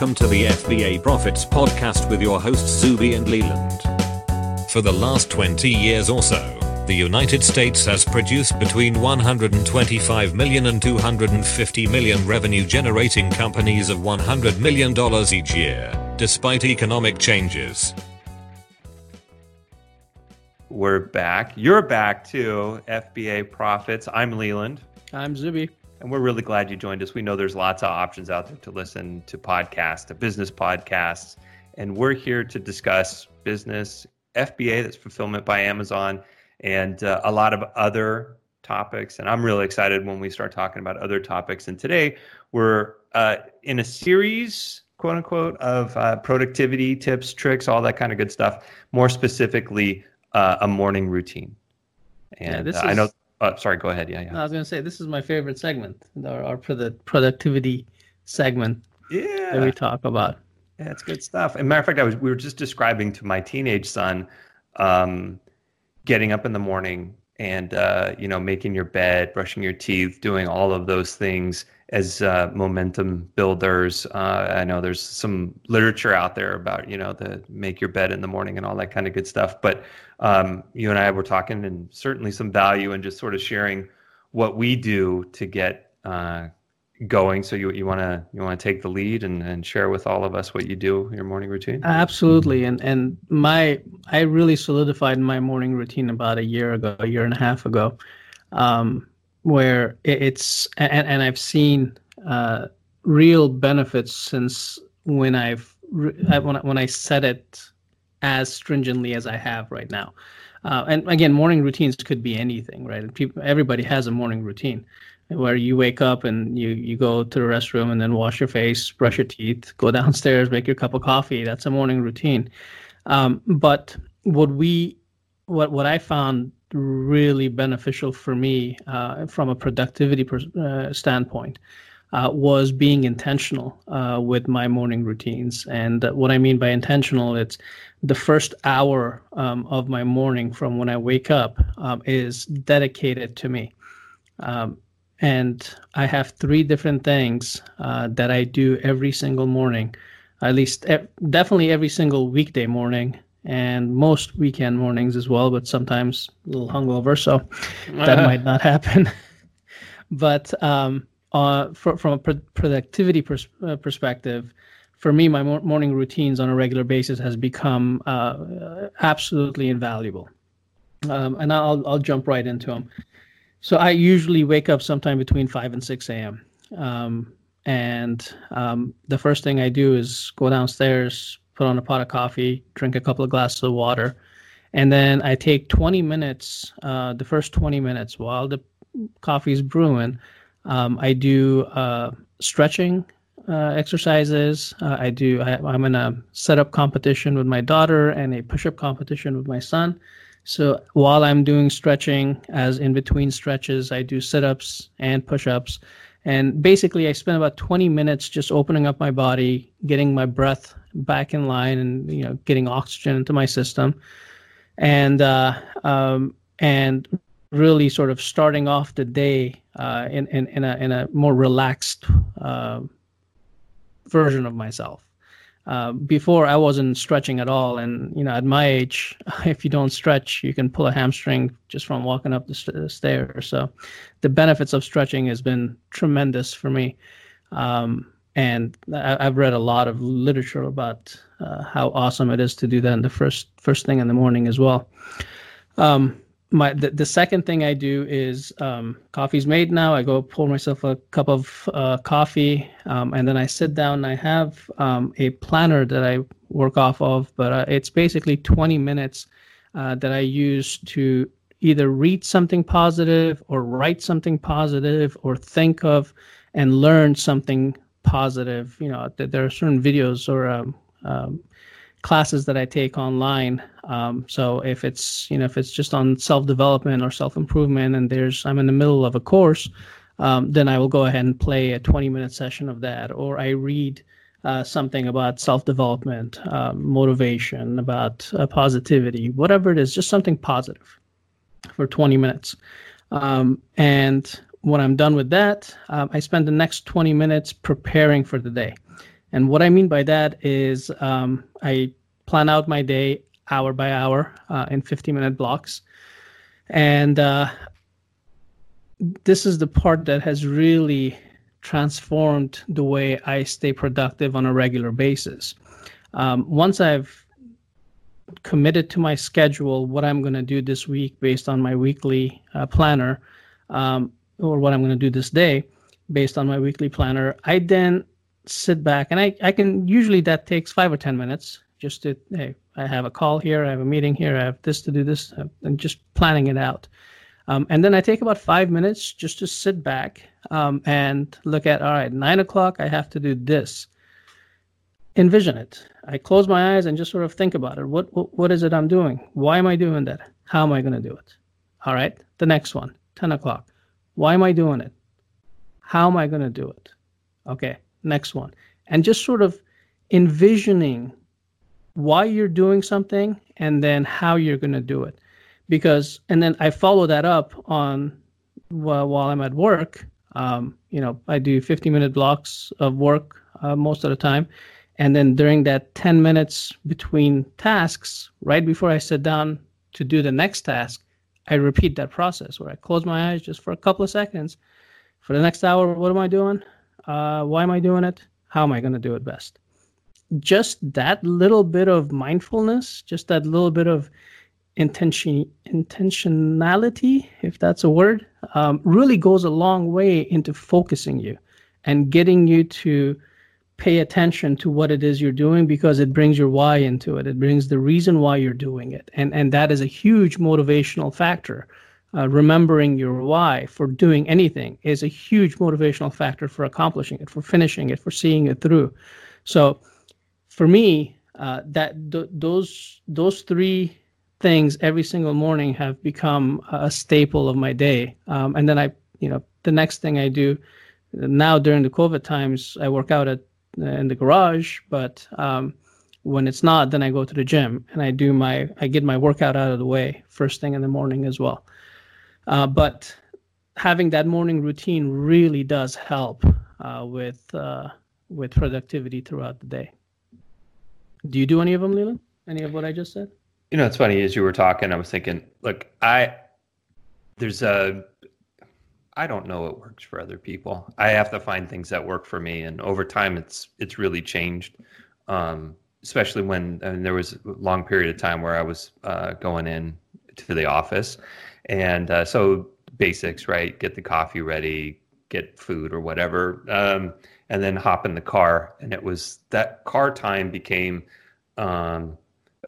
Welcome to the FBA Profits podcast with your hosts Zuby and Leland. For the last 20 years or so, the United States has produced between 125 million and 250 million revenue generating companies of $100 million each year, despite economic changes. We're back. You're back too, FBA Profits. I'm Leland. I'm Zuby. And we're really glad you joined us. We know there's lots of options out there to listen to podcasts, to business podcasts. And we're here to discuss business, FBA, that's fulfillment by Amazon, and uh, a lot of other topics. And I'm really excited when we start talking about other topics. And today we're uh, in a series, quote unquote, of uh, productivity tips, tricks, all that kind of good stuff. More specifically, uh, a morning routine. And yeah, uh, is... I know Oh, sorry. Go ahead. Yeah, yeah. No, I was going to say this is my favorite segment, our, our productivity segment. Yeah. That we talk about. Yeah, it's good stuff. And matter of fact, I was we were just describing to my teenage son, um, getting up in the morning and uh, you know making your bed, brushing your teeth, doing all of those things as uh, momentum builders. Uh, I know there's some literature out there about you know the make your bed in the morning and all that kind of good stuff. But um, you and I were talking, and certainly some value in just sort of sharing what we do to get uh, going. So you you want to you want to take the lead and, and share with all of us what you do your morning routine. Absolutely, and and my I really solidified my morning routine about a year ago, a year and a half ago. Um, where it's and, and I've seen uh, real benefits since when I've when I, when I set it as stringently as I have right now. Uh, and again, morning routines could be anything, right? People, everybody has a morning routine where you wake up and you you go to the restroom and then wash your face, brush your teeth, go downstairs, make your cup of coffee. That's a morning routine. Um, but what we what what I found really beneficial for me uh, from a productivity pers- uh, standpoint uh, was being intentional uh, with my morning routines. And what I mean by intentional, it's the first hour um, of my morning from when I wake up um, is dedicated to me. Um, and I have three different things uh, that I do every single morning, at least e- definitely every single weekday morning and most weekend mornings as well, but sometimes a little hungover, so that might not happen. but um, uh, for, from a pro- productivity pers- uh, perspective, for me, my mor- morning routines on a regular basis has become uh, absolutely invaluable. Um, and I'll I'll jump right into them. So I usually wake up sometime between five and six a.m. Um, and um, the first thing I do is go downstairs, put on a pot of coffee, drink a couple of glasses of water, and then I take 20 minutes, uh, the first 20 minutes while the coffee is brewing. Um, I do uh, stretching uh, exercises. Uh, I do. I, am in a setup competition with my daughter and a push-up competition with my son. So while I'm doing stretching, as in between stretches, I do sit-ups and push-ups. And basically, I spend about 20 minutes just opening up my body, getting my breath back in line, and you know, getting oxygen into my system, and uh, um, and really sort of starting off the day uh, in, in in a in a more relaxed uh, version of myself. Uh, before I wasn't stretching at all, and you know, at my age, if you don't stretch, you can pull a hamstring just from walking up the, st- stairs. So, the benefits of stretching has been tremendous for me, um, and I, have read a lot of literature about uh, how awesome it is to do that in the first first thing in the morning as well. Um, my the, the second thing I do is um, coffee's made now. I go pour myself a cup of uh, coffee, um, and then I sit down. I have um, a planner that I work off of, but uh, it's basically 20 minutes uh, that I use to either read something positive or write something positive or think of and learn something positive. You know, there are certain videos or um, um, classes that I take online. Um, so if it's you know if it's just on self development or self improvement, and there's I'm in the middle of a course, um, then I will go ahead and play a 20 minute session of that, or I read. Uh, something about self development, uh, motivation, about uh, positivity, whatever it is, just something positive for 20 minutes. Um, and when I'm done with that, um, I spend the next 20 minutes preparing for the day. And what I mean by that is um, I plan out my day hour by hour uh, in 50 minute blocks. And uh, this is the part that has really transformed the way I stay productive on a regular basis. Um, once I've committed to my schedule, what I'm going to do this week based on my weekly uh, planner, um, or what I'm going to do this day based on my weekly planner, I then sit back and I, I can usually that takes five or 10 minutes just to, hey, I have a call here, I have a meeting here, I have this to do this, uh, and just planning it out. Um, and then I take about five minutes just to sit back um, and look at, all right, nine o'clock, I have to do this. Envision it. I close my eyes and just sort of think about it. What, what, what is it I'm doing? Why am I doing that? How am I going to do it? All right. The next one, 10 o'clock. Why am I doing it? How am I going to do it? Okay. Next one. And just sort of envisioning why you're doing something and then how you're going to do it. Because and then i follow that up on while, while i'm at work um, you know i do 50 minute blocks of work uh, most of the time. And then during that 10 minutes between tasks right before i sit down to do the next task i repeat that process where i close my eyes just for a couple of seconds. For the next hour what am i doing uh, why am i doing it how am i going to do it best just that little bit of mindfulness, just that little bit of intention intentionality, if that's a word, um, really goes a long way into focusing you and getting you to pay attention to what it is you're doing because it brings your why into it. It brings the reason why you're doing it, and and that is a huge motivational factor. Uh, remembering your why for doing anything is a huge motivational factor for accomplishing it, for finishing it, for seeing it through. So for me, uh, that th- those those three things every single morning have become a staple of my day. Um, and then I, you know, the next thing I do now during the COVID times, I work out at in the garage, but um, when it's not, then I go to the gym and I do my I get my workout out of the way first thing in the morning as well. Uh, but having that morning routine really does help uh, with uh, with productivity throughout the day. Do you do any of them, Leland? Any of what I just said? You know, it's funny as you were talking, I was thinking, look, I there's a I don't know what works for other people. I have to find things that work for me, and over time, it's it's really changed. Um, especially when I mean, there was a long period of time where I was uh, going in to the office, and uh, so basics, right? Get the coffee ready, get food or whatever. Um, and then hop in the car. And it was that car time became um,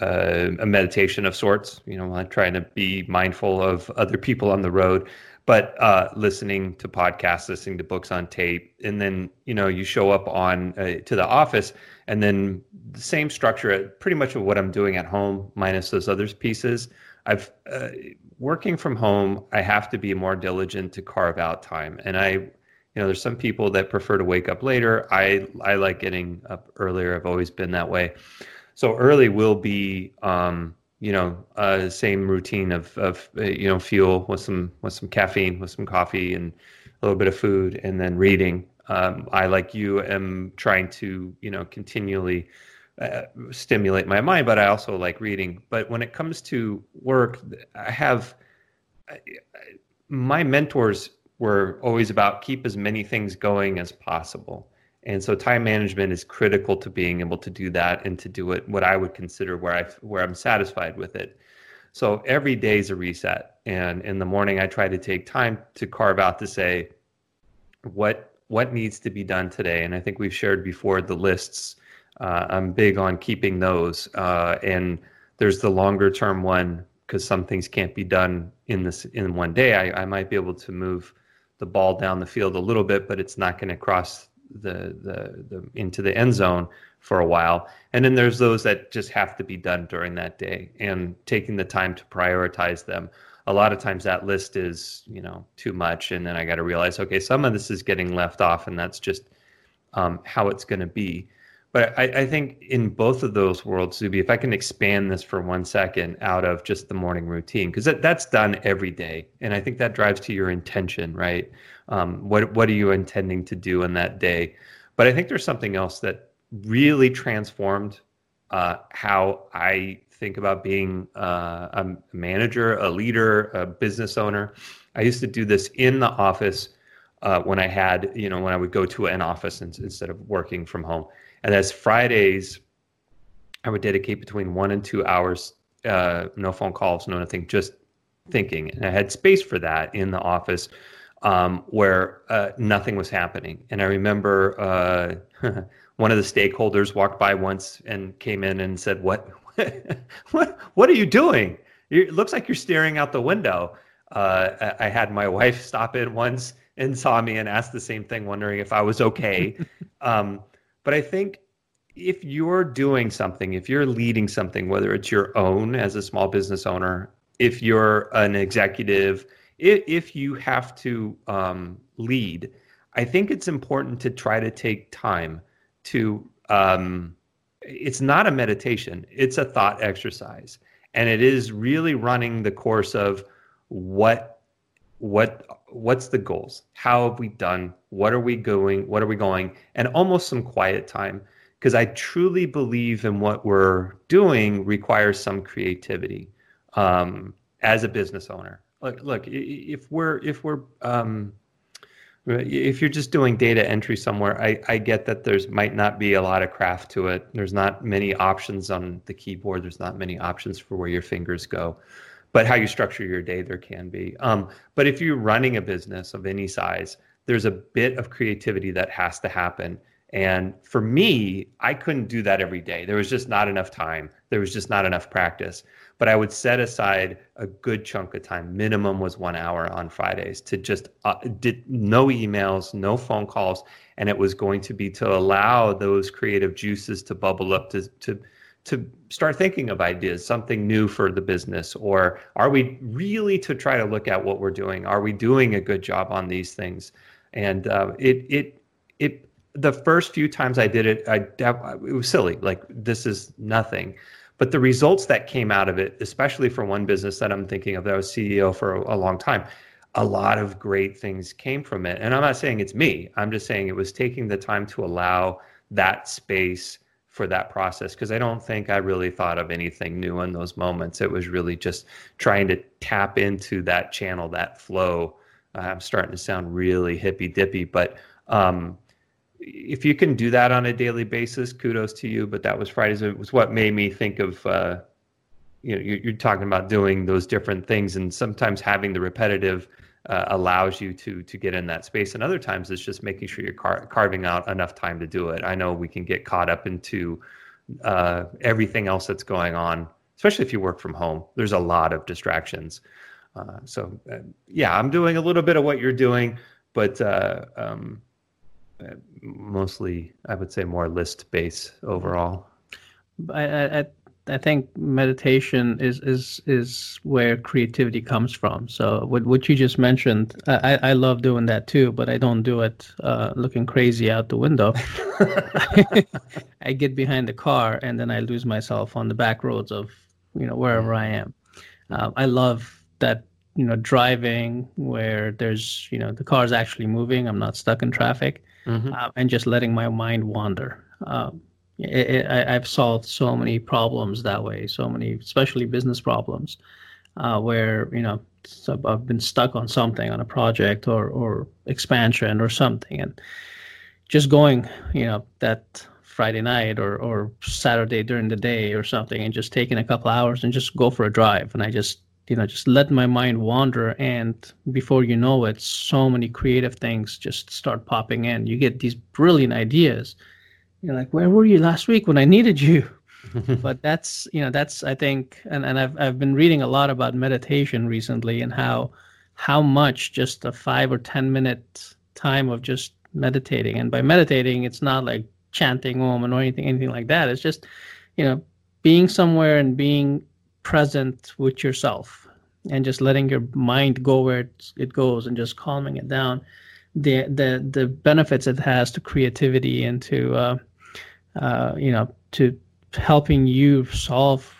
uh, a meditation of sorts. You know, I'm trying to be mindful of other people on the road, but uh, listening to podcasts, listening to books on tape, and then you know you show up on uh, to the office, and then the same structure, pretty much of what I'm doing at home, minus those other pieces. I've uh, working from home. I have to be more diligent to carve out time, and I you know there's some people that prefer to wake up later. I i like getting up earlier. I've always been that way. So early will be um you know uh same routine of of uh, you know fuel with some with some caffeine with some coffee and a little bit of food and then reading. Um, i like you am trying to you know continually uh, stimulate my mind but i also like reading but when it comes to work i have I, my mentors we're always about keep as many things going as possible. And so time management is critical to being able to do that and to do it what I would consider where I where I'm satisfied with it. So every day is a reset. And in the morning I try to take time to carve out to say what what needs to be done today. And I think we've shared before the lists. Uh, I'm big on keeping those. Uh, and there's the longer term one because some things can't be done in this in one day. I, I might be able to move the ball down the field a little bit, but it's not going to cross the, the the into the end zone for a while. And then there's those that just have to be done during that day and taking the time to prioritize them. A lot of times that list is, you know, too much. And then I got to realize, okay, some of this is getting left off and that's just um, how it's going to be. But I, I, think in both of those worlds, Zuby, if I can expand this for one second out of just the morning routine, because that, that's done every day, and I think that drives to your intention, right? Um, what what are you intending to do in that day? But I think there's something else that really transformed uh, how I think about being uh, a manager, a leader, a business owner. I used to do this in the office uh, when I had, you know, when I would go to an office instead of working from home. And as Fridays, I would dedicate between one and two hours, uh, no phone calls, no nothing, just thinking. And I had space for that in the office um, where uh, nothing was happening. And I remember uh, one of the stakeholders walked by once and came in and said, "What, what, what are you doing? it looks like you're staring out the window." Uh, I had my wife stop in once and saw me and asked the same thing, wondering if I was okay. um, but I think if you're doing something, if you're leading something, whether it's your own as a small business owner, if you're an executive, if, if you have to um, lead, I think it's important to try to take time to. Um, it's not a meditation; it's a thought exercise, and it is really running the course of what what what's the goals? How have we done? What are we going what are we going? And almost some quiet time because i truly believe in what we're doing requires some creativity um, as a business owner. Look look if we're if we're um, if you're just doing data entry somewhere I, I get that there's might not be a lot of craft to it. There's not many options on the keyboard. There's not many options for where your fingers go but how you structure your day there can be. Um, but if you're running a business of any size there's a bit of creativity that has to happen. And for me i couldn't do that every day. There was just not enough time. There was just not enough practice. But i would set aside a good chunk of time minimum was one hour on fridays to just uh, did no emails no phone calls. And it was going to be to allow those creative juices to bubble up to to to start thinking of ideas, something new for the business? Or are we really to try to look at what we're doing? Are we doing a good job on these things? And uh, it, it, it, the first few times I did it, I, it was silly. Like, this is nothing. But the results that came out of it, especially for one business that I'm thinking of that was CEO for a, a long time, a lot of great things came from it. And I'm not saying it's me, I'm just saying it was taking the time to allow that space for that process because I don't think I really thought of anything new in those moments. It was really just trying to tap into that channel, that flow. I'm starting to sound really hippy dippy, but um, if you can do that on a daily basis, kudos to you. But that was Fridays. It was what made me think of. Uh, you know, you're talking about doing those different things, and sometimes having the repetitive uh, allows you to to get in that space. And other times it's just making sure you're car- carving out enough time to do it. I know we can get caught up into uh, everything else that's going on especially if you work from home. There's a lot of distractions. Uh, so uh, yeah i'm doing a little bit of what you're doing but uh, um, uh, mostly i would say more list based overall I, I, I think meditation is is is where creativity comes from. So what what you just mentioned, I I love doing that too, but I don't do it uh, looking crazy out the window. I get behind the car and then I lose myself on the back roads of you know wherever I am. Uh, I love that you know driving where there's you know the car's actually moving. I'm not stuck in traffic, mm-hmm. uh, and just letting my mind wander. Um, it, it, I, have solved so many problems that way, so many, especially business problems, uh, where you know I've been stuck on something on a project or or expansion or something, and just going, you know, that Friday night or or Saturday during the day or something, and just taking a couple hours and just go for a drive, and I just you know just let my mind wander and before you know it so many creative things just start popping in. You get these brilliant ideas you're like, where were you last week when I needed you? but that's you know that's I think and, and I've I've been reading a lot about meditation recently and how how much just a five or ten minute time of just meditating. And by meditating it's not like chanting om or anything anything like that. It's just you know being somewhere and being present with yourself and just letting your mind go where it, it goes and just calming it down. The the the benefits it has to creativity and to uh, uh, you know, to helping you solve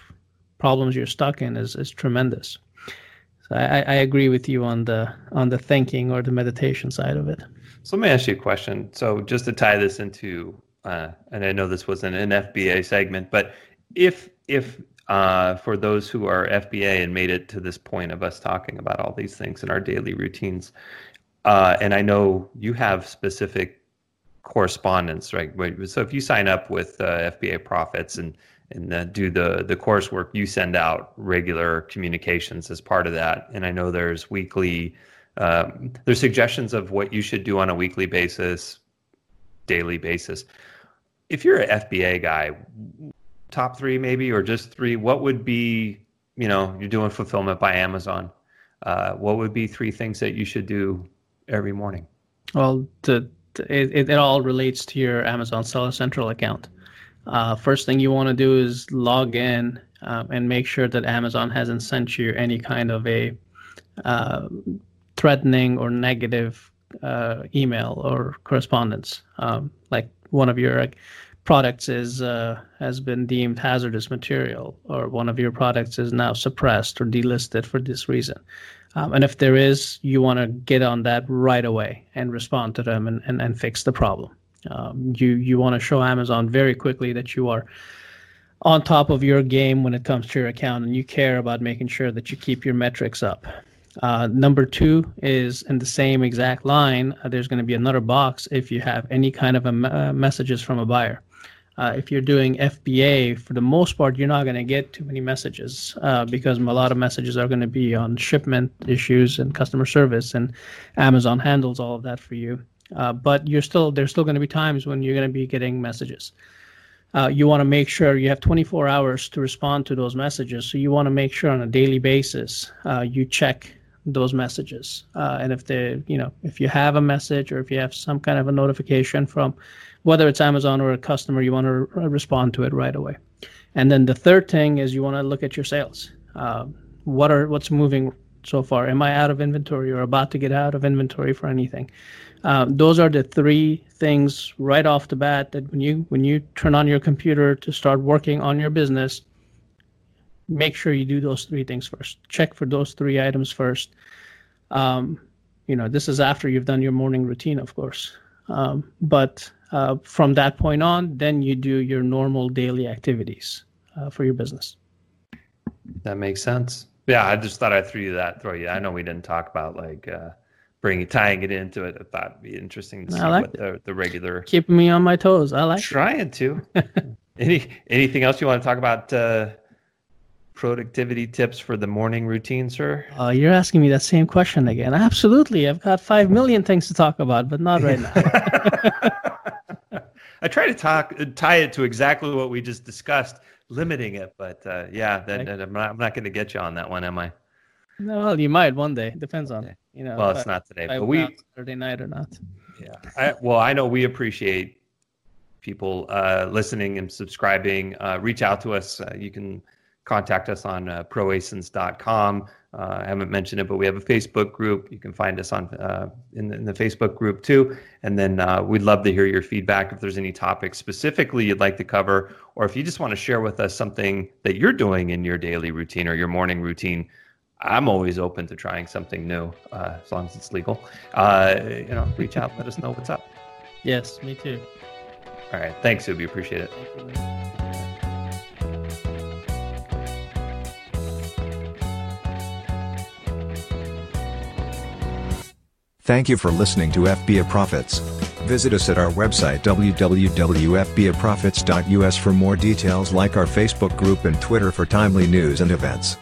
problems you're stuck in is, is tremendous. So I, I agree with you on the on the thinking or the meditation side of it. So let me ask you a question. So just to tie this into uh, and I know this wasn't an FBA segment, but if if uh, for those who are FBA and made it to this point of us talking about all these things in our daily routines, uh, and I know you have specific correspondence, right? So if you sign up with uh, FBA Profits and and do the the coursework, you send out regular communications as part of that. And I know there's weekly um, there's suggestions of what you should do on a weekly basis, daily basis. If you're an FBA guy, top three maybe or just three, what would be you know you're doing fulfillment by Amazon? Uh, what would be three things that you should do every morning? Well, the, it, it all relates to your Amazon Seller Central account. Uh, first thing you want to do is log in um, and make sure that Amazon hasn't sent you any kind of a uh, threatening or negative uh, email or correspondence. Um, like one of your products is uh, has been deemed hazardous material, or one of your products is now suppressed or delisted for this reason. Um, and if there is, you want to get on that right away and respond to them and, and, and fix the problem. Um, you you want to show Amazon very quickly that you are on top of your game when it comes to your account and you care about making sure that you keep your metrics up. Uh, number two is in the same exact line, uh, there's going to be another box if you have any kind of a, uh, messages from a buyer. Uh, if you're doing FBA, for the most part, you're not going to get too many messages uh, because a lot of messages are going to be on shipment issues and customer service, and Amazon handles all of that for you. Uh, but you're still there's still going to be times when you're going to be getting messages. Uh, you want to make sure you have 24 hours to respond to those messages. So you want to make sure on a daily basis uh, you check those messages. Uh, and if they, you know, if you have a message or if you have some kind of a notification from whether it's Amazon or a customer, you want to re- respond to it right away. And then the third thing is you want to look at your sales. Uh, what are what's moving so far? Am I out of inventory or about to get out of inventory for anything? Um, those are the three things right off the bat that when you when you turn on your computer to start working on your business, make sure you do those three things first. Check for those three items first. Um, you know, this is after you've done your morning routine, of course. Um, but uh, from that point on, then you do your normal daily activities uh, for your business. That makes sense. Yeah, I just thought I'd throw you that. Throw you. I know we didn't talk about like uh, bringing tying it into it. I thought it'd be interesting to see like what the, the regular keeping me on my toes. I like trying it. to. Any anything else you want to talk about? Uh, productivity tips for the morning routine, sir? Uh, you're asking me that same question again. Absolutely, I've got five million things to talk about, but not right now. I try to talk tie it to exactly what we just discussed, limiting it, but uh, yeah, then, then I'm not, I'm not going to get you on that one, am I? No, well, you might one day. Depends on you know. Well, it's not today, but we Saturday night or not. Yeah. I, well, I know we appreciate people uh, listening and subscribing. Uh, reach out to us. Uh, you can contact us on uh, proasins.com. Uh, I haven't mentioned it, but we have a Facebook group. You can find us on uh, in, the, in, the, Facebook group too. And then uh, we'd love to hear your feedback if there's any topics specifically you'd like to cover, or if you just want to share with us something that you're doing in your daily routine or your morning routine I'm always open to trying something new, uh, as long as it's legal. Uh, you know, reach out, let us know what's up. Yes, me too. All right, thanks, Zuby. Appreciate it. Thank you for listening to FBA Profits. Visit us at our website www.fbaprofits.us for more details like our Facebook group and Twitter for timely news and events.